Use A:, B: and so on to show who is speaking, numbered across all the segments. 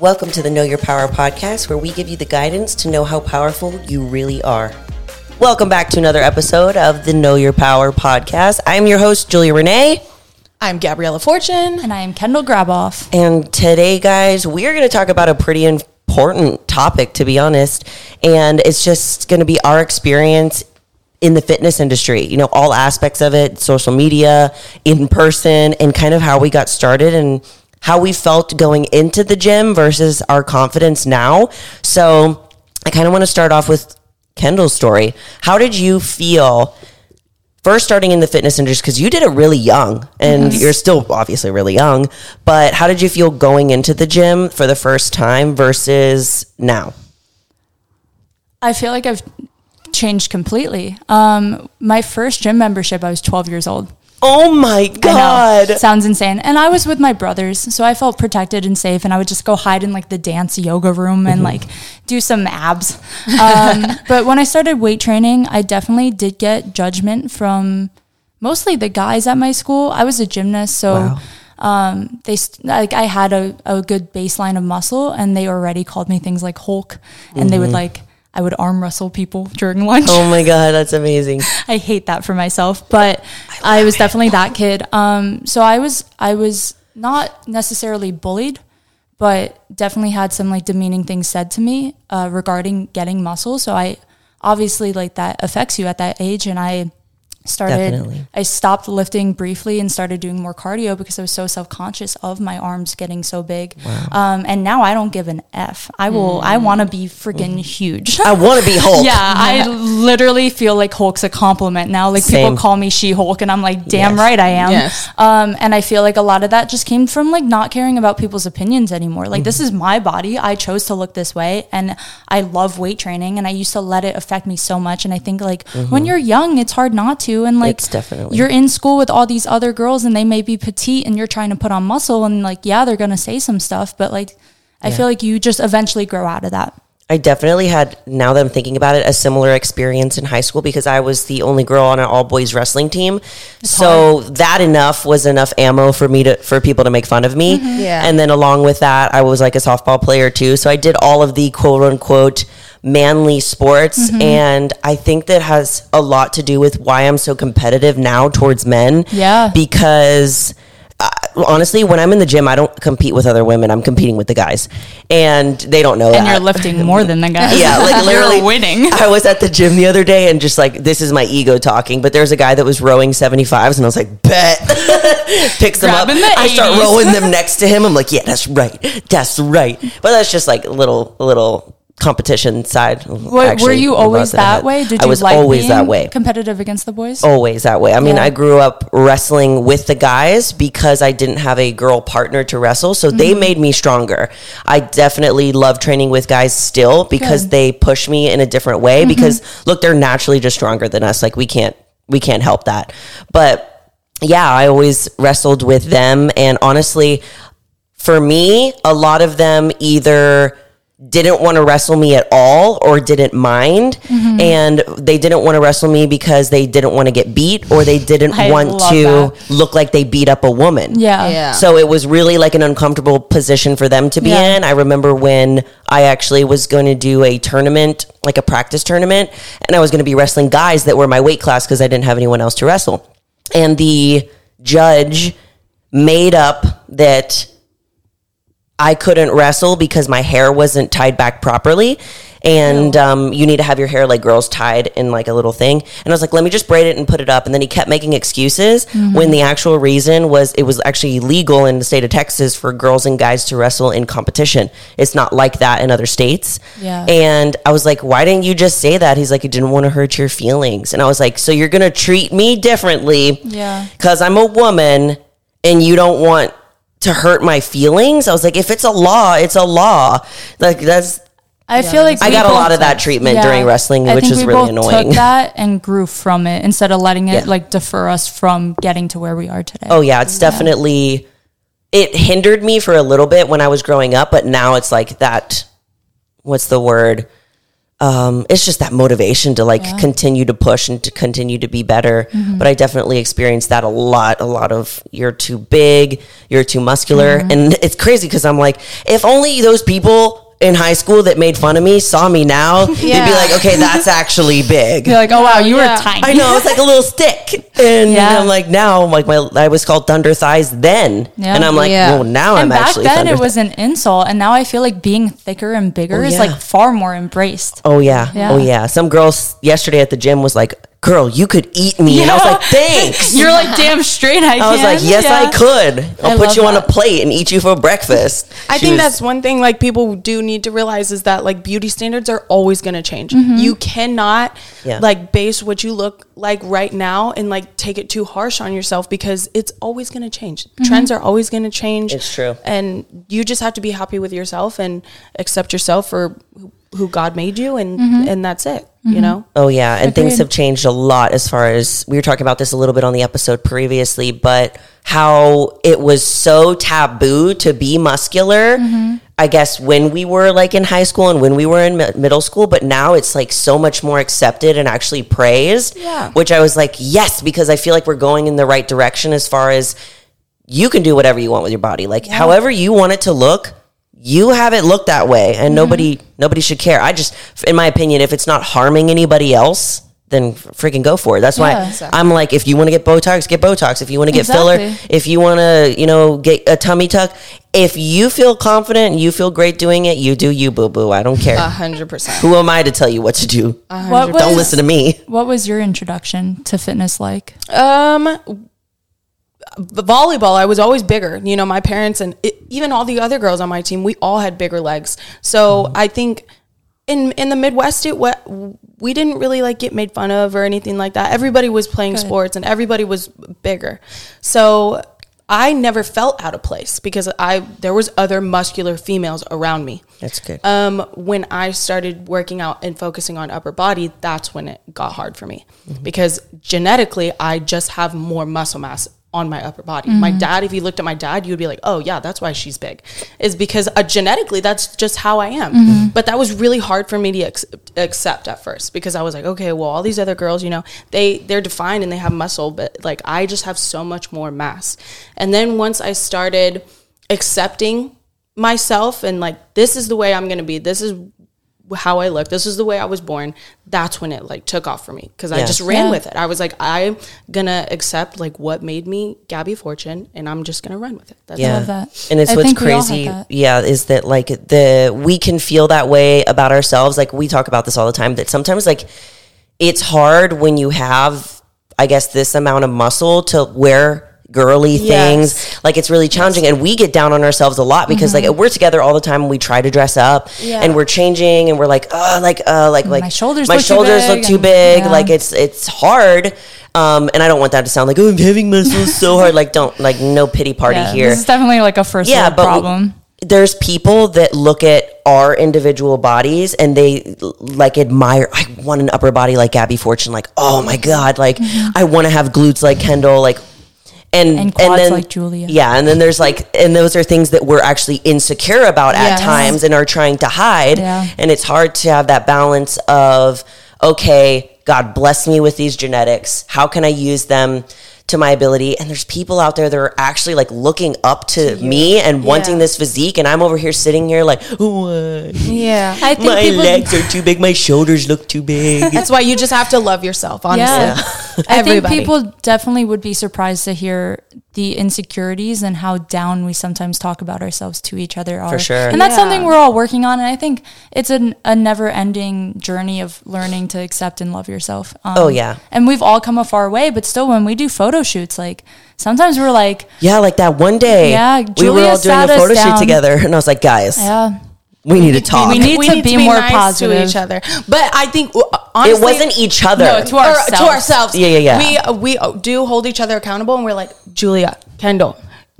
A: Welcome to the Know Your Power podcast, where we give you the guidance to know how powerful you really are. Welcome back to another episode of the Know Your Power podcast. I'm your host, Julia Renee.
B: I'm Gabriella Fortune.
C: And I am Kendall Graboff.
A: And today, guys, we're going to talk about a pretty important topic, to be honest. And it's just going to be our experience in the fitness industry, you know, all aspects of it, social media, in person, and kind of how we got started and how we felt going into the gym versus our confidence now. So I kind of want to start off with Kendall's story. How did you feel first starting in the fitness industry? Because you did it really young and you're still obviously really young, but how did you feel going into the gym for the first time versus now?
C: I feel like I've changed completely. Um, my first gym membership, I was 12 years old.
A: Oh my God.
C: Sounds insane. And I was with my brothers, so I felt protected and safe. And I would just go hide in like the dance yoga room and like do some abs. Um, but when I started weight training, I definitely did get judgment from mostly the guys at my school. I was a gymnast, so.
A: Wow.
C: Um, they st- like I had a, a good baseline of muscle, and they already called me things like Hulk, and they would like I would arm wrestle people during lunch.
A: Oh my God, that's amazing.
C: I hate that for myself, but I, was definitely that kid. Um, so I was I was not necessarily bullied, but definitely had some like demeaning things said to me uh, regarding getting muscle. So I obviously like that affects you at that age, and I started
A: Definitely.
C: I stopped lifting briefly and started doing more cardio because I was so self conscious of my arms getting so big. Um, and now I don't give an F. I will. I hmm. want to be freaking hmm. huge.
A: I want to be Hulk.
C: Yeah, I literally feel like Hulk's a compliment now. Like
A: Same.
C: people call me She Hulk, and I'm like, damn
A: Yes.
C: right I am.
B: Yes.
C: Um, and I feel like a lot of that just came from like not caring about people's opinions anymore. Like this mm-hmm. is my body. I chose to look this way, and I love weight training, and I used to let it affect me so much. And I think like when mm-hmm. you're young, it's hard not to. And like
A: It's definitely-
C: you're in school with all these other girls, and they may be petite, and you're trying to put on muscle, and like yeah, they're gonna say some stuff, but like. I feel like you just eventually grow out of that.
A: I definitely had, now that I'm thinking about it, a similar experience in high school because I was the only girl on an all boys wrestling team. so that enough was enough ammo for me to, for people to make fun of me. Mm-hmm.
B: Yeah.
A: And then along with that, I was like a softball player too. So I did all of the quote unquote manly sports. Mm-hmm. And I think that has a lot to do with why I'm so competitive now towards men.
C: Yeah.
A: Because honestly, when I'm in the gym, I don't compete with other women. I'm competing with the guys, and they don't know
C: and
A: that.
C: you're lifting more than the guys.
A: Yeah, like literally
C: you're winning.
A: I was at the gym the other day and just like this is my ego talking, but there's a guy that was rowing 75s and I was like, bet. Picks them up.
C: The
A: I start rowing them next to him. I'm like, yeah, that's right. That's right. But that's just like a little little competition side.
C: Wait, were you always
A: my
C: that way? Did
A: I
C: you
A: was
C: like
A: always that way.
C: competitive against the boys?
A: Always that way. I mean,
C: Yeah.
A: I grew up wrestling with the guys because I didn't have a girl partner to wrestle. So they
C: Mm-hmm.
A: made me stronger. I definitely love training with guys still because
C: Good. Mm-hmm.
A: they push me in a different way because look, they're naturally just stronger than us. Like we can't we can't help that. But yeah, I always wrestled with them and honestly, for me, a lot of them either didn't want to wrestle me at all or didn't mind
C: Mm-hmm.
A: and they didn't want to wrestle me because they didn't want to get beat or they didn't want to
C: that.
A: look like they beat up a woman.
C: Yeah.
B: Yeah.
A: So it was really like an uncomfortable position for them to be
C: Yeah.
A: in. I remember when I actually was going to do a tournament, like a practice tournament, and I was going to be wrestling guys that were my weight class because I didn't have anyone else to wrestle. And the judge made up that I couldn't wrestle because my hair wasn't tied back properly. And um, you need to have your hair like girls tied in like a little thing. And I was like, let me just braid it and put it up. And then he kept making excuses when the actual reason was it was actually legal in the state of Texas for girls and guys to wrestle in competition. It's not like that in other states.
C: Yeah.
A: And I was like, why didn't you just say that? He's like, he didn't want to hurt your feelings. And I was like, so you're going to treat me differently
C: Yeah.
A: because I'm a woman and you don't want to hurt my feelings. I was like, if it's a law, it's a law. Like that's
C: I feel like
A: I got a lot of that treatment
C: Yeah.
A: during wrestling,
C: I
A: which
C: think
A: was
C: we
A: really
C: both
A: annoying.
C: Took that and grew from it instead of letting it
A: Yeah.
C: like defer us from getting to where we are today.
A: Oh yeah, it's definitely it hindered me for a little bit when I was growing up, but now it's like that what's the word? Um, it's just that motivation to like continue to push and to continue to be better.
C: Mm-hmm.
A: But I definitely experienced that a lot. A lot of you're too big, you're too muscular,
C: Mm-hmm.
A: and it's crazy because I'm like, if only those people in high school that made fun of me saw me now, they'd be like, okay, that's actually big.
C: You're like, oh wow, you
B: Yeah.
C: were tiny.
A: I know it's like a little stick, and
C: Yeah.
A: I'm like now, like my I was called Thunder Thighs then,
C: Yeah.
A: and I'm like,
B: Yeah.
A: well, now
C: and
A: I'm
C: back
A: actually
C: then it was an insult, and now I feel like being thicker and bigger
A: Oh,
C: is like far more embraced.
A: oh yeah.
C: Yeah.
A: oh yeah. Some girls yesterday at the gym was like, "Girl, you could eat me," and I was like, "Thanks."
C: You're like damn straight. I,
A: I was like, "Yes, I could. I'll
C: I
A: put
C: love
A: you on a plate and eat you for breakfast."
B: I
A: She
B: think
A: was-
B: that's one thing like people do need to realize is that like beauty standards are always going to change. Mm-hmm. You cannot
A: Yeah.
B: like base what you look like right now and like take it too harsh on yourself because it's always going to change. Mm-hmm. Trends are always going to change.
A: It's true.
B: And you just have to be happy with yourself and accept yourself for who- who God made you and and that's it, you know?
A: Oh yeah, and things have changed a lot as far as we were talking about this a little bit on the episode previously, but how it was so taboo to be muscular.
C: Mm-hmm.
A: I guess when we were like in high school and when we were in mi- middle school, but now it's like so much more accepted and actually praised.
B: Yeah.
A: Which I was like, yes, because I feel like we're going in the right direction as far as you can do whatever you want with your body. Like however you want it to look, you have it look that way and nobody nobody should care. I just in my opinion if it's not harming anybody else, then freaking go for it. That's why
C: Yeah.
B: Exactly.
A: I'm like if you want to get botox, get botox. If you want to get filler, if you want to, you know, get a tummy tuck, if you feel confident and you feel great doing it, you do you boo boo. I don't care.
B: A hundred percent.
A: Who am I to tell you what to do?
C: What
A: Don't listen to me.
C: What was your introduction to fitness like?
B: Um, the volleyball, I was always bigger. You know, my parents and it, even all the other girls on my team, we all had bigger legs. So I think in in the Midwest, it we didn't really like get made fun of or anything like that. Everybody was playing sports and everybody was bigger. So I never felt out of place because I there was other muscular females around me.
A: That's good.
B: Um, when I started working out and focusing on upper body, that's when it got hard for me because genetically, I just have more muscle mass on my upper body. My dad, if you looked at my dad, you'd be like, "Oh yeah, that's why she's big," is because uh, genetically, that's just how I am. But that was really hard for me to ex- accept at first because I was like, "Okay, well, all these other girls, you know, they they're defined and they have muscle, but like I just have so much more mass." And then once I started accepting myself and like this is the way I'm gonna be. This is how I look. This is the way I was born. That's when it like took off for me because I just ran
C: Yeah.
B: with it. I was like, I'm gonna accept like what made me Gabby Fortune, and I'm just gonna run with it. That's
A: Yeah.
C: that.
A: And it's
C: I
A: what's
C: think we all had
A: crazy. Yeah, is that like the we can feel that way about ourselves. Like we talk about this all the time that sometimes like it's hard when you have I guess this amount of muscle to wear girly things. Like it's really challenging and we get down on ourselves a lot because
C: Mm-hmm.
A: like we're together all the time and we try to dress up
B: Yeah.
A: and we're changing and we're like, oh like uh like like
C: shoulders
A: my
C: look too
A: shoulders
C: big
A: look too
C: and-
A: big.
C: yeah.
A: Like it's it's hard. Um, and I don't want that to sound like, oh, I'm having muscles so hard. Like, don't like no pity party
C: Yeah,
A: here
C: This is definitely like a first
A: yeah, but
C: problem.
A: there's people that look at our individual bodies and they like admire. I want an upper body like Gabby Fortune. Like, oh my god, like I want to have glutes like Kendall. Like, and
C: Mm-hmm. And quads like Julia.
A: Yeah, and then there's like, and those are things that we're actually insecure about at
B: Yes.
A: times and are trying to hide.
C: Yeah.
A: And it's hard to have that balance of okay, God bless me with these genetics. How can I use them? To my ability, and there's people out there that are actually like looking up to me and wanting this physique, and I'm over here sitting here like, what?
B: Uh, yeah.
C: I think
A: my
C: people,
A: legs are too big, my shoulders look too big.
B: That's why you just have to love yourself. Honestly,
C: Yeah. I think people definitely would be surprised to hear the insecurities and how down we sometimes talk about ourselves to each other are.
A: sure.
C: And that's
B: Yeah.
C: something we're all working on. And I think it's an, a never ending journey of learning to accept and love yourself. Um,
A: Oh, yeah.
C: And we've all come a far way, but still, when we do photo shoots, like sometimes we're like,
A: yeah, like that one day,
C: Yeah,
A: we were all doing a photo shoot together, and I was like, guys,
C: yeah,
A: we need to talk.
C: we need to be more positive.
B: to each other. But I think honestly,
A: it wasn't each other.
C: No, to
B: or
C: ourselves.
B: to ourselves.
A: Yeah, yeah, yeah.
B: We uh, we do hold each other accountable, and we're like Julia, Kendall,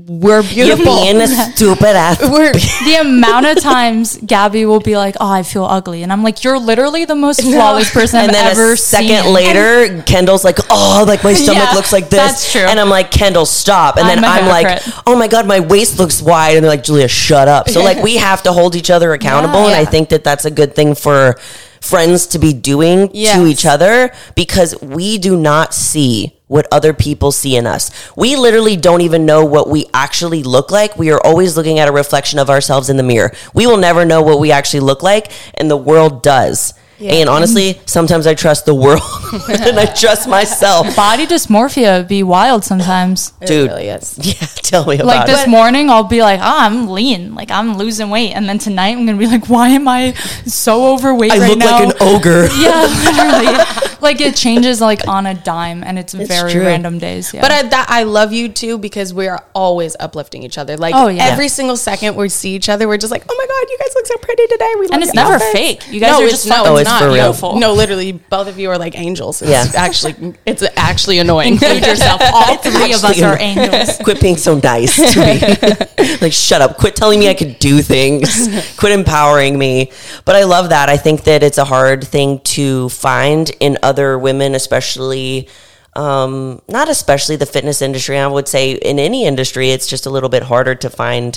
B: we're
A: You're
B: beautiful.
A: being a stupid ass.
B: we're
C: the amount of times Gabby will be like, "Oh, I feel ugly," and I'm like, "You're literally the most flawless person
A: and
C: I've
A: then
C: ever
A: a second
C: seen."
A: later, Kendall's like, "Oh, like my stomach
C: Yeah,
A: looks like this."
C: that's true.
A: And I'm like, "Kendall, stop!" And then
C: I'm a
A: I'm like, "Oh my god, my waist looks wide," and they're like, "Julia, shut up." So like, we have to hold each other accountable, and I think that that's a good thing for friends to be doing to each other because we do not see what other people see in us. We literally don't even know what we actually look like. We are always looking at a reflection of ourselves in the mirror. We will never know what we actually look like, and the world does. And honestly, mm. sometimes I trust the world and I trust myself.
C: Body dysmorphia be wild sometimes.
A: Dude,
B: It really is.
A: yeah, tell me about
C: Like
A: it.
C: Like this morning, I'll be like, "Oh, I'm lean. Like I'm losing weight," and then tonight, I'm gonna be like, "Why am I so overweight
A: I
C: right
A: look
C: now?"
A: like an ogre.
C: yeah, literally. like it changes like on a dime, and it's, very
A: true.
C: random days. Yeah.
B: But I, that I love you too because we're always uplifting each other. Like
C: Oh, yeah.
B: every single second we see each other, we're just like, oh my god, you guys look so pretty today. We love
C: And it's never
B: outfits."
C: fake. You guys
B: no,
C: are
B: it's
C: just
B: no,
C: fucking
B: it's
A: it's
B: not
A: for real.
B: No, literally, both of you are like angels. It's
A: Yeah.
B: actually, it's actually annoying.
C: include yourself. All three of us are angels.
A: Quit being so nice to me. like, shut up. Quit telling me I could do things. Quit empowering me. But I love that. I think that it's a hard thing to find in other women, especially. Um, not especially the fitness industry. I would say in any industry, it's just a little bit harder to find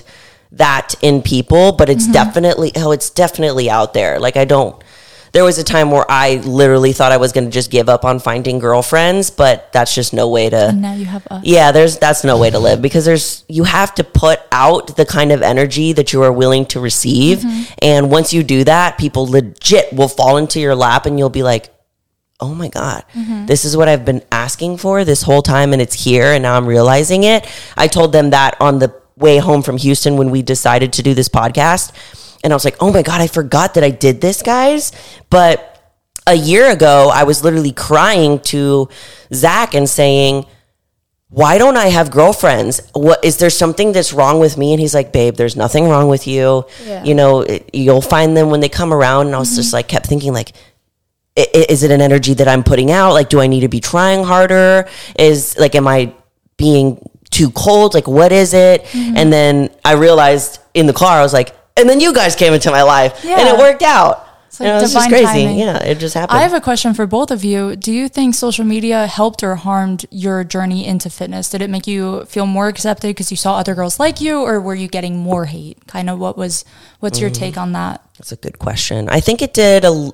A: that in people. But it's definitely oh, it's definitely out there. Like I don't. There was a time where I literally thought I was going to just give up on finding girlfriends, but that's just no way to.
C: Now you have us.
A: Yeah, there's that's no way to live because there's you have to put out the kind of energy that you are willing to receive.
C: Mm-hmm.
A: And once you do that, people legit will fall into your lap and you'll be like, "Oh my god,
C: Mm-hmm.
A: this is what I've been asking for this whole time and it's here and now I'm realizing it." I told them that on the way home from Houston when we decided to do this podcast. And I was like, "Oh my god, I forgot that I did this, guys." But a year ago, I was literally crying to Zach and saying, why don't I have girlfriends? What is there something that's wrong with me? And he's like, babe, there's nothing wrong with you. You know, it, you'll find them when they come around. And I was just mm-hmm. like, kept thinking like, is it an energy that I'm putting out? Like, do I need to be trying harder? Is like, am I being too cold? Like, what is it? Mm-hmm. And then I realized in the car, I was like, and then you guys came into my life and it worked out.
C: It's
A: You
C: like
A: know, it's just crazy.
C: timing.
A: Yeah, it just happened.
C: I have a question for both of you. Do you think social media helped or harmed your journey into fitness? Did it make you feel more accepted because you saw other girls like you, or were you getting more hate? Kind of what was what's your mm-hmm. take on that?
A: That's a good question. I think it did a.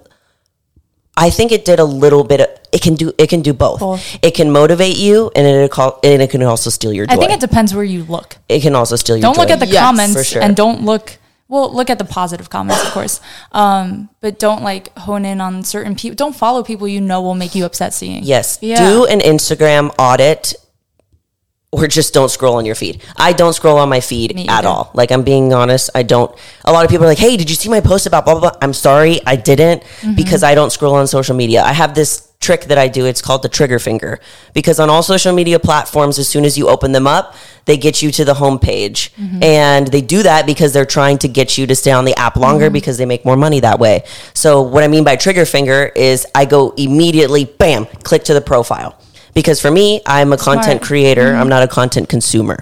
A: I think it did a little bit. Of, it can do. It can do both.
C: Both.
A: It can motivate you, and it call, and it can also steal your joy.
C: I think it depends where you look.
A: it can also steal your.
C: Don't look at the
B: Yes,
C: comments
A: sure.
C: and don't look. Well, look at the positive comments, of course, um, but don't like hone in on certain people. Don't follow people you know will make you upset seeing.
A: Yes.
C: Yeah.
A: Do an Instagram audit or just don't scroll on your feed. I don't scroll on my feed
C: Me
A: at
C: either.
A: all. Like I'm being honest, I don't a lot of people are like, "Hey, did you see my post about blah blah blah?" I'm sorry, I didn't
C: Mm-hmm.
A: because I don't scroll on social media. I have this trick that I do. It's called the trigger finger because on all social media platforms as soon as you open them up, they get you to the homepage.
C: Mm-hmm.
A: And they do that because they're trying to get you to stay on the app longer
C: Mm-hmm.
A: because they make more money that way. So what I mean by trigger finger is I go immediately bam, click to the profile. Because for me, I'm a content
C: Smart. Mm-hmm.
A: creator. I'm not a content consumer.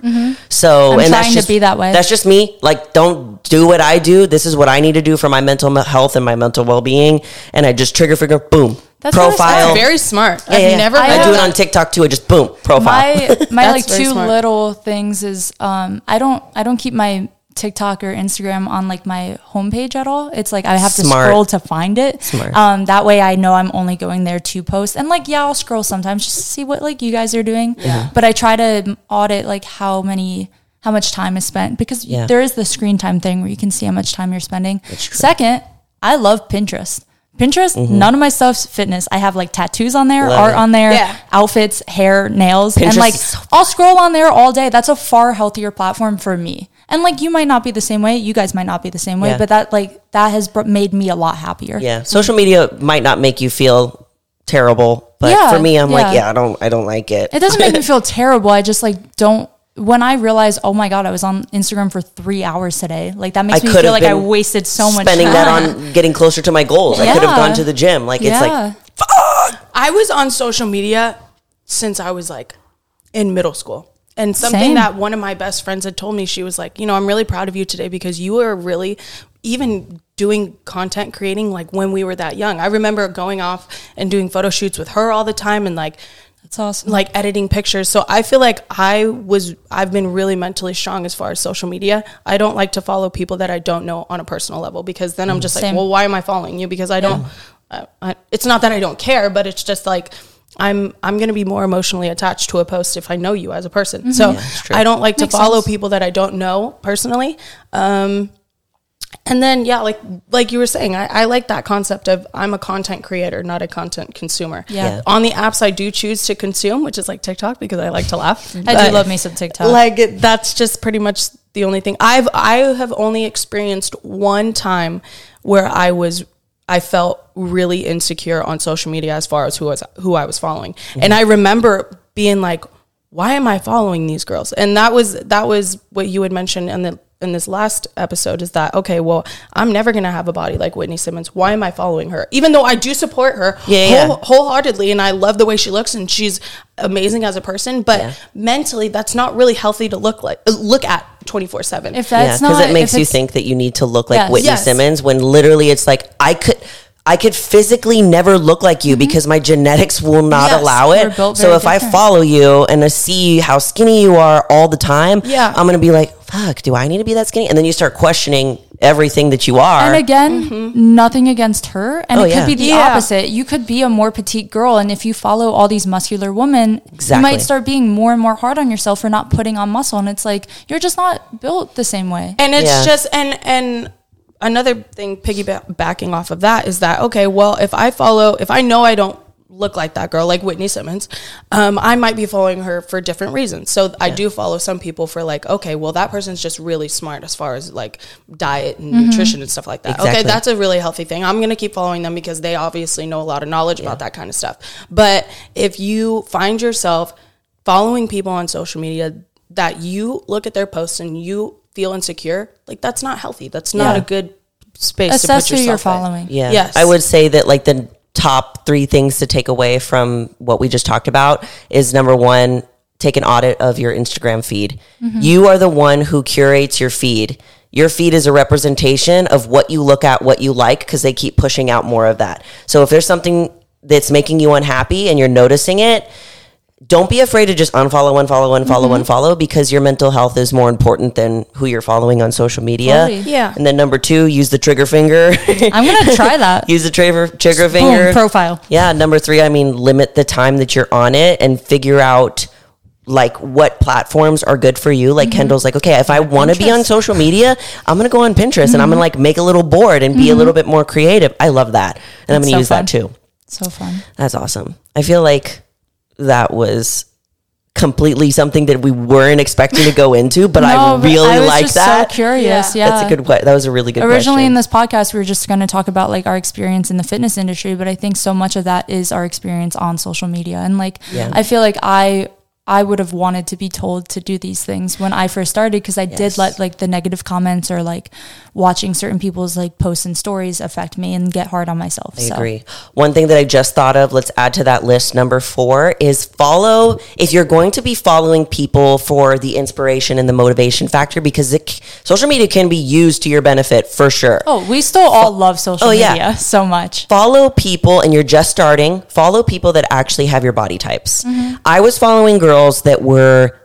A: So,
C: I'm
A: and that's just,
C: be that way.
A: That's just me. Like, don't do what I do. This is what I need to do for my mental health and my mental well being. And I just trigger finger, boom,
C: That's
A: profile.
C: smart.
B: Very smart.
A: Yeah,
B: I've
A: yeah, yeah.
B: never
A: I,
B: heard
A: do it on TikTok too. I just boom, profile.
C: my my like two
B: smart.
C: little things is um I don't I don't keep my TikTok or Instagram on like my homepage at all. It's like I have to
A: Smart.
C: scroll to find it.
A: Smart.
C: Um, that way I know I'm only going there to post. And like yeah, I'll scroll sometimes just to see what like you guys are doing.
A: Mm-hmm.
C: But I try to audit like how many how much time is spent because
A: Yeah.
C: there is the screen time thing where you can see how much time you're spending. Second, I love Pinterest. Pinterest, none of my stuff's fitness. I have like tattoos on there,
A: Mm-hmm. Love
C: art
A: it.
C: on there,
B: Yeah.
C: outfits, hair, nails, and like
A: so
C: I'll scroll on there all day. That's a far healthier platform for me. And like you might not be the same way, you guys might not be the same way,
A: Yeah.
C: but that like that has br- made me a lot happier.
A: yeah, social media might not make you feel terrible, but
C: Yeah,
A: for me, I'm like,
C: yeah.
A: yeah, I don't, I don't like it.
C: It doesn't make me feel terrible. I just like don't when I realized, oh my god, I was on Instagram for three hours today. Like that makes
A: I
C: me feel like I wasted so much time.
A: spending
C: time.
A: that on getting closer to my goals. I could have gone to the gym. Like it's
C: yeah.
A: like
B: I was on social media since I was like in middle school. And something
C: Same.
B: that one of my best friends had told me, she was like, you know, I'm really proud of you today because you were really even doing content creating like when we were that young. I remember going off and doing photo shoots with her all the time and like
C: That's awesome.
B: like editing pictures. So I feel like I was I've been really mentally strong as far as social media. I don't like to follow people that I don't know on a personal level because then I'm just like, well, why am I following you? Because I don't uh, I, it's not that I don't care, but it's just like I'm I'm gonna be more emotionally attached to a post if I know you as a person. So
A: true.
B: I don't like to
C: Makes
B: follow
C: sense.
B: people that I don't know personally. Um, and then yeah, like like you were saying, I, I like that concept of I'm a content creator, not a content consumer.
C: Yeah. Yeah.
B: On the apps I do choose to consume, which is like TikTok because I like to laugh.
C: I
B: But-
C: do love me some TikTok.
B: like that's just pretty much the only thing I've I have only experienced one time where I was I felt really insecure on social media as far as who was who I was following, mm-hmm. and I remember being like, "Why am I following these girls?" And that was that was what you had mentioned in the in this last episode is that okay well i'm never gonna have a body like whitney simmons why am i following her even though i do support her
A: Yeah, yeah.
B: wholeheartedly and I love the way she looks and she's amazing as a person but
A: Yeah.
B: mentally that's not really healthy to look like uh, look at 24/7.
C: if
A: Yeah,
C: that's
A: because
C: not
A: it makes you think that you need to look like
C: Yes.
A: Whitney
B: Yes.
A: Simmons when literally it's like I could I could physically never look like you because my genetics will not
B: Yes,
A: allow it. So
C: very
A: if I follow you and I see how skinny you are all the time,
B: Yeah.
A: I'm gonna be like, fuck, do I need to be that skinny? And then you start questioning everything that you are.
C: And again, mm-hmm. nothing against her. And
A: Oh,
C: it
A: yeah.
C: could be the
B: Yeah.
C: opposite. You could be a more petite girl. And if you follow all these muscular women, you might start being more and more hard on yourself for not putting on muscle. And it's like, you're just not built the same way.
B: and it's
A: Yeah.
B: just and and another thing piggybacking off of that is that okay well if i follow if i know i don't look like that girl like whitney simmons um, i might be following her for different reasons so i do follow some people for like okay well that person's just really smart as far as like diet and nutrition and stuff like that okay that's a really healthy thing i'm gonna keep following them because they obviously know a lot of knowledge about that kind of stuff but if you find yourself following people on social media that you look at their posts and you feel insecure, like that's not healthy. That's not
C: Yeah.
B: a good space
C: Assess
B: to
C: who
B: put
C: you're
B: yourself in.
C: following.
A: Yeah.
B: Yes.
A: I would say that like the top three things to take away from what we just talked about is number one, take an audit of your Instagram feed. Mm-hmm. You are the one who curates your feed. Your feed is a representation of what you look at, what you like, because they keep pushing out more of that. So if there's something that's making you unhappy and you're noticing it, don't be afraid to just unfollow, unfollow, unfollow, unfollow because your mental health is more important than who you're following on social media.
C: Totally.
B: Yeah.
A: And then number two, use the trigger finger.
C: I'm going to try that.
A: use the trigger trigger
C: Boom,
A: finger
C: profile.
A: Yeah, number three, I mean, limit the time that you're on it and figure out like what platforms are good for you.
C: Mm-hmm.
A: Like Kendall's like, okay, if I want to be on social media, I'm gonna go on Pinterest and I'm
C: Mm-hmm.
A: gonna like make a little board and be a little bit more creative. I love that, and I'm gonna
C: so
A: use that too.
C: So fun.
A: That's awesome. I feel like that was completely something that we weren't expecting to go into, but I
C: No, but
A: really
C: I was
A: like that.
C: So curious.
B: Yeah.
C: Yeah.
A: That's a good. That was a really good.
C: Originally
A: question.
C: in this podcast, we were just going to talk about like our experience in the fitness industry, but I think so much of that is our experience on social media. And like,
A: Yeah.
C: I feel like I, I would have wanted to be told to do these things when I first started because I
A: Yes.
C: did let like the negative comments or like watching certain people's like posts and stories affect me and get hard on myself.
A: I agree. One thing that I just thought of, let's add to that list. Number four is follow. If you're going to be following people for the inspiration and the motivation factor, because it, social media can be used to your benefit for sure.
C: Oh, we still all love social
A: Oh, yeah.
C: media so much.
A: Follow people, and you're just starting. Follow people that actually have your body types. Mm-hmm. I was following girls that were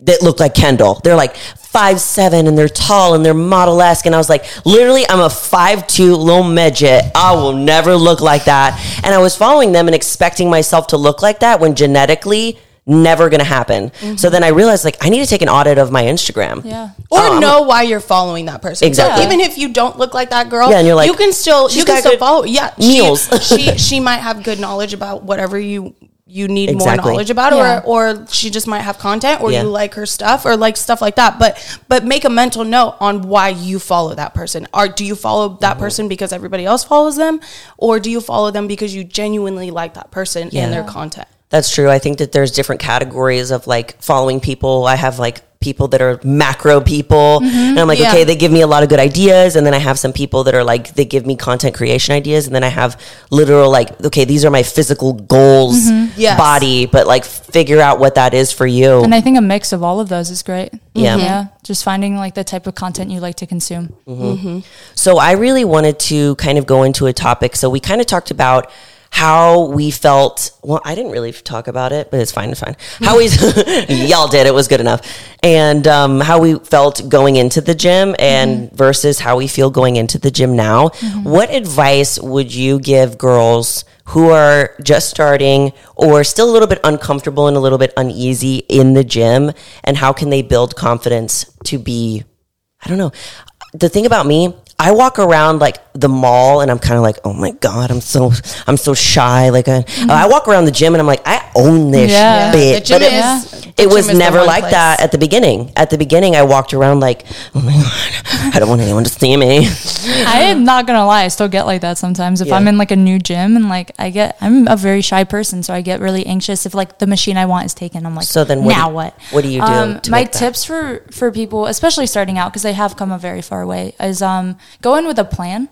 A: that looked like Kendall. They're like five seven and they're tall and they're model esque. And I was like, literally, I'm a five two little midget. I will never look like that. And I was following them and expecting myself to look like that when genetically never gonna happen. Mm-hmm. So then I realized like I need to take an audit of my Instagram.
C: Yeah.
B: Or
A: I'm-
B: know why you're following that person.
A: Exactly.
B: So even if you don't look like that girl,
A: Yeah, and you're like,
B: you can still you can still follow. Yeah,
A: meals.
B: She, she she might have good knowledge about whatever you you need
A: Exactly.
B: more knowledge about,
C: Yeah.
B: or or she just might have content, or
A: Yeah.
B: you like her stuff, or like stuff like that. But but make a mental note on why you follow that person. Or do you follow
A: Mm-hmm.
B: that person because everybody else follows them, or do you follow them because you genuinely like that person
A: Yeah.
B: and their content?
A: That's true. I think that there's different categories of like following people. I have like people that are macro people. And I'm like, mm-hmm.
B: Yeah.
A: okay, they give me a lot of good ideas. And then I have some people that are like, they give me content creation ideas. And then I have literal like, okay, these are my physical goals, mm-hmm.
B: Yes.
A: body, but like figure out what that is for you.
C: And I think a mix of all of those is great.
A: Yeah. Mm-hmm.
C: Yeah. Just finding like the type of content you like to consume.
A: So I really wanted to kind of go into a topic. So we kind of talked about how we felt. Well, I didn't really talk about it, but it's fine. It's fine. How we y'all did it was good enough, and um, how we felt going into the gym and versus how we feel going into the gym now. What advice would you give girls? Who are just starting or still a little bit uncomfortable and a little bit uneasy in the gym, and how can they build confidence to be I don't know. The thing about me, I walk around like the mall and I'm kind of like, oh my god, I'm so I'm so shy. Like I, uh, I walk around the gym and I'm like, I own this
C: Yeah.
A: bitch.
B: The
A: But it,
B: is- the
A: it was
B: gym is the
A: never like
B: place.
A: that at the beginning. At the beginning, I walked around like, oh my god, I don't want anyone to see me.
C: I am not gonna lie, I still get like that sometimes. If
A: Yeah.
C: I'm in like a new gym and like I get, I'm a very shy person, so I get really anxious if like the machine I want is taken. I'm like,
A: So then what
C: now
A: you-
C: what?
A: what do you do
C: Um, my
A: make that?
C: tips for for people, especially starting out, because they have come a very far way, is um go in with a plan.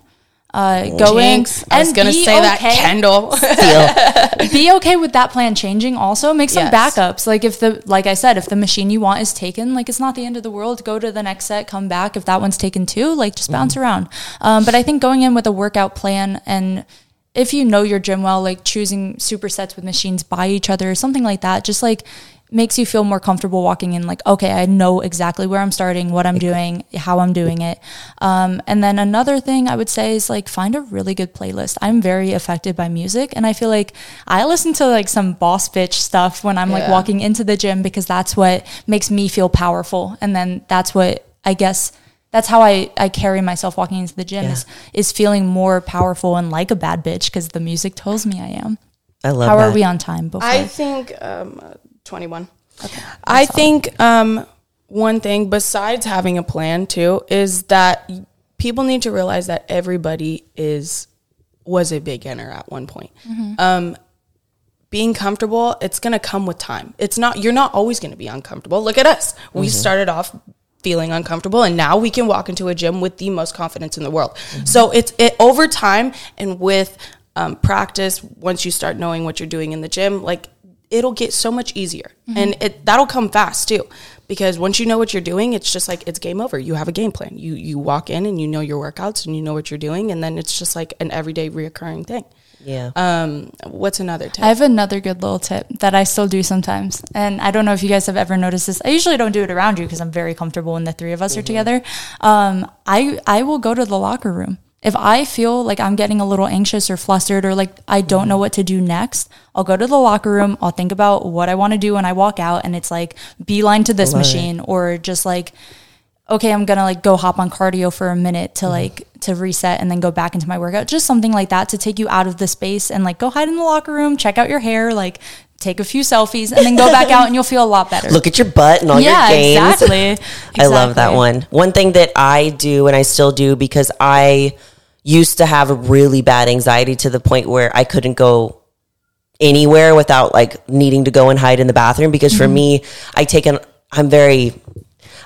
C: Uh, go
B: Jinx.
C: in
B: I was gonna
C: be
B: say that. Kendall.
C: be okay with that plan changing also make some
B: Yes.
C: backups like if the like i said if the machine you want is taken like it's not the end of the world go to the next set come back if that one's taken too like just bounce around um, but i think going in with a workout plan and if you know your gym well like choosing supersets with machines by each other or something like that just like makes you feel more comfortable walking in like okay i know exactly where i'm starting what i'm doing how i'm doing it um, and then another thing i would say is like find a really good playlist i'm very affected by music and i feel like i listen to like some boss bitch stuff when i'm like walking into the gym because that's what makes me feel powerful and then that's what i guess that's how I, I carry myself walking into the gym
A: Yeah.
C: is, is feeling more powerful and like a bad bitch because the music tells me I am.
A: I love
C: How
A: that.
C: are we on time? Before
B: I think um, uh, 21. I think um, one thing besides having a plan too is that people need to realize that everybody is was a beginner at one point. Um, being comfortable, it's gonna come with time. It's not you're not always gonna be uncomfortable. Look at us. We started off feeling uncomfortable and now we can walk into a gym with the most confidence in the world. So it's it over time and with um, practice, once you start knowing what you're doing in the gym, like it'll get so much easier. And it that'll come fast too. Because once you know what you're doing, it's just like it's game over. You have a game plan. You you walk in and you know your workouts and you know what you're doing, and then it's just like an everyday reoccurring thing.
A: yeah.
B: Um, what's another tip?
C: I have another good little tip that I still do sometimes. And I don't know if you guys have ever noticed this. I usually don't do it around you because I'm very comfortable when the three of us are together. Um, I, I will go to the locker room. If I feel like I'm getting a little anxious or flustered or like I don't know what to do next, I'll go to the locker room. I'll think about what I want to do when I walk out. And it's like beeline to this
A: it.
C: machine or just like, okay, I'm gonna like go hop on cardio for a minute
A: Mm-hmm.
C: to like to reset and then go back into my workout. Just something like that to take you out of the space and like go hide in the locker room, check out your hair, like take a few selfies, and then go back out and you'll feel a lot better.
A: Look at your butt and all
C: yeah,
A: your gains.
C: exactly.
A: I love that one. One thing that I do and I still do because I used to have a really bad anxiety to the point where I couldn't go anywhere without like needing to go and hide in the bathroom because for mm-hmm. me I take an I'm very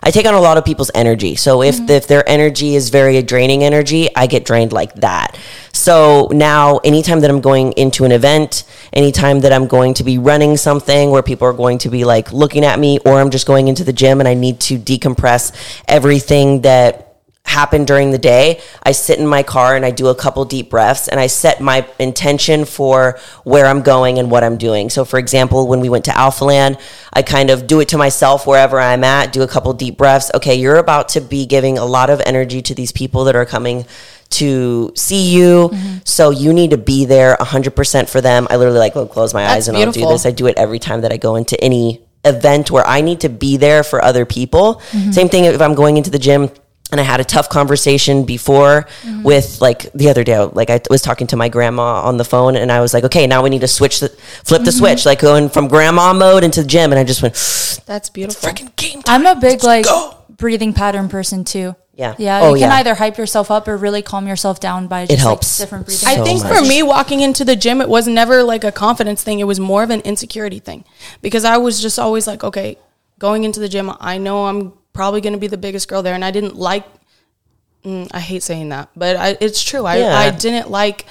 A: I take on a lot of people's energy. So if mm-hmm. if their energy is very draining energy, I get drained like that. So now anytime that I'm going into an event, anytime that I'm going to be running something where people are going to be like looking at me or I'm just going into the gym and I need to decompress everything that happened during the day, I sit in my car and I do a couple deep breaths and I set my intention for where I'm going and what I'm doing. So, for example, when we went to Alpha Land, I kind of do it to myself wherever I'm at, do a couple deep breaths. Okay, you're about to be giving a lot of energy to these people that are coming to see you. Mm-hmm. So you need to be there 100% for them. I literally like will close my eyes
B: That's
A: and I'll do this. I do it every time that I go into any event where I need to be there for other people. Mm-hmm. Same thing if I'm going into the gym and I had a tough conversation before mm-hmm. with like the other day, like I was talking to my grandma on the phone and I was like, okay, now we need to switch the flip the switch, mm-hmm. like going from grandma mode into the gym. And I just went,
B: That's beautiful.
A: freaking game time.
C: I'm a big like
A: go.
C: breathing pattern person too.
A: Yeah.
C: Yeah.
A: Oh,
C: you can
A: yeah.
C: either hype yourself up or really calm yourself down by just
A: helps.
C: like different breathing.
B: Patterns.
A: I
B: think
A: much.
B: for me, walking into the gym, it was never like a confidence thing. It was more of an insecurity thing because I was just always like, okay, going into the gym, I know I'm probably going to be the biggest girl there. And I didn't like, mm, I hate saying that, but I, it's true. I,
A: Yeah.
B: I didn't like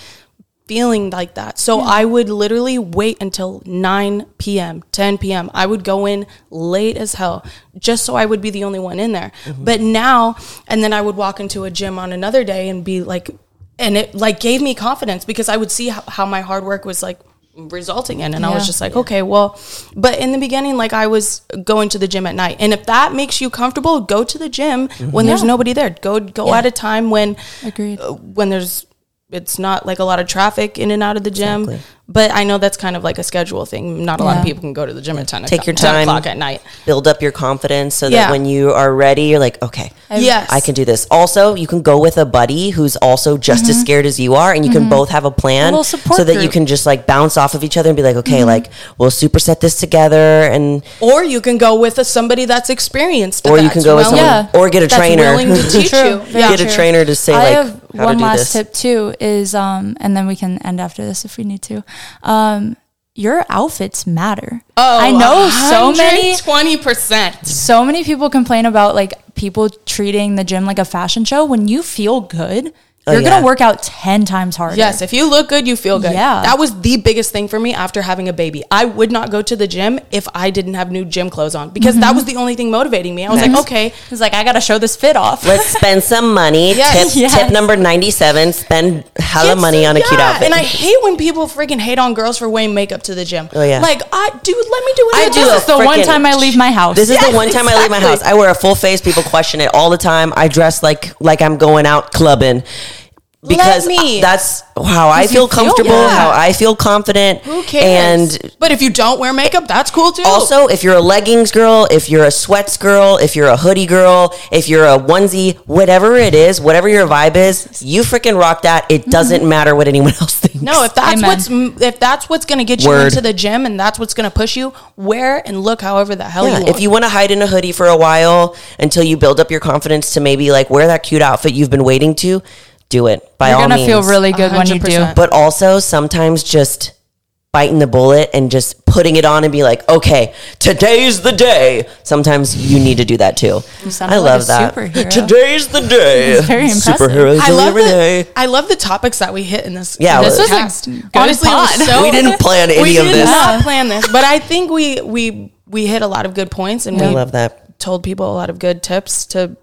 B: feeling like that. So I would literally wait until 9 p.m., 10 p.m. I would go in late as hell just so I would be the only one in there. But now, and then I would walk into a gym on another day and be like and it like gave me confidence because I would see how, how my hard work was like resulting in. And I was just like okay well but in the beginning like I was going to the gym at night. And if that makes you comfortable go to the gym when there's nobody there. Go go
A: Yeah.
B: at a time when
C: Agreed.
B: uh, when there's it's not like a lot of traffic in and out of the gym.
A: Exactly.
B: But I know that's kind of like a schedule thing not a lot of people can go to the gym at 10
A: Take your
B: 10
A: time.
B: o'clock at night
A: Build up your confidence so that
B: Yeah.
A: when you are ready, you're like, okay,
B: yes
A: I can do this. Also, you can go with a buddy who's also just as scared as you are, and you can both have a plan
C: Mm-hmm. little
A: so that you can just like bounce off of each other and be like, okay,
C: Mm-hmm.
A: like we'll superset this together, and
B: or you can go with a, somebody that's experienced
A: or you
B: that's
A: can go with
B: willing-
A: someone,
C: Yeah.
A: or get a
B: that's
A: trainer.
B: willing to teach you yeah
A: Get a trainer to say
C: I
A: like
C: have
A: how
C: one
A: to do
C: last
A: this.
C: tip too is um and then we can end after this if we need to. Um your outfits matter.
B: oh
C: I know so many
B: 20%
C: so many people complain about like people treating the gym like a fashion show when you feel good Oh, you're
A: yeah.
C: gonna work out 10 times harder
B: Yes, if you look good, you feel good.
C: Yeah.
B: That was the biggest thing for me after having a baby. I would not go to the gym if I didn't have new gym clothes on because that mm-hmm. was the only thing motivating me. I was
A: Nice.
B: like, okay,
C: it's like i gotta show this fit off
A: Let's spend some money.
B: Yes.
A: Tip,
C: Yes.
A: tip number 97 spend hella
B: It's-
A: money on a cute outfit.
B: And I hate when people freaking hate on girls for wearing makeup to the gym.
A: Oh, yeah.
B: Like, I dude, let me do it.
A: I
B: again.
A: do
C: this is the one time i leave my house
A: This is
B: Yes,
A: the one time I leave my house. I wear a full face. People question it all the time. I dress like like I'm going out clubbing because
B: me.
A: that's how I
C: you
A: feel
C: feel
A: comfortable, how I feel confident.
B: Who cares?
A: And
B: but if you don't wear makeup, that's cool too.
A: also, if you're a leggings girl, if you're a sweats girl, if you're a hoodie girl, if you're a onesie, whatever it is, whatever your vibe is, you freaking rock that. It mm-hmm. doesn't matter what anyone else thinks.
B: no, if that's
C: Amen.
B: what's mm, if that's what's gonna get you
A: Word.
B: into the gym and that's what's gonna push you, wear and look however the hell
A: Yeah,
B: you want.
A: if you want to hide in a hoodie for a while until you build up your confidence to maybe like wear that cute outfit you've been waiting to, do it by all means,
C: you're
A: all
C: gonna
A: means.
C: feel really good when you do
B: 100%.
A: but also sometimes just biting the bullet and just putting it on and be like, okay, today's the day. Sometimes you need to do that too.
C: sound
A: I
C: like
A: love
C: a
A: that.
C: superhero.
A: Today's the day.
C: It's very impressive.
A: Superheroes
B: I love
A: every
B: the
A: day.
B: I love the topics that we hit in this.
A: Yeah, This
B: this
A: was
C: a good
B: Honestly, it was so
A: We didn't plan any
B: we
A: of
B: did
A: this.
B: not plan this, but I think we we we hit a lot of good points and
A: I
B: we
A: love that.
B: told people a lot of good tips to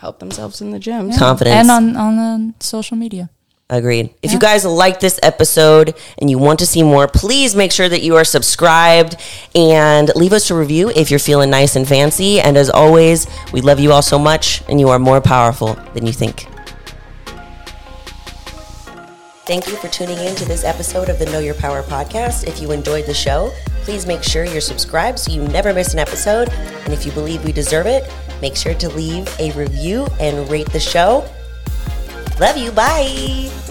B: help themselves in the gym. So-
A: Confidence.
C: and on on the social media
A: Agreed. If you guys like this episode and you want to see more, please make sure that you are subscribed and leave us a review if you're feeling nice and fancy. And as always, we love you all so much and you are more powerful than you think. Thank you for tuning in to this episode of the Know Your Power podcast. If you enjoyed the show, please make sure you're subscribed so you never miss an episode. And if you believe we deserve it, make sure to leave a review and rate the show. Love you. Bye.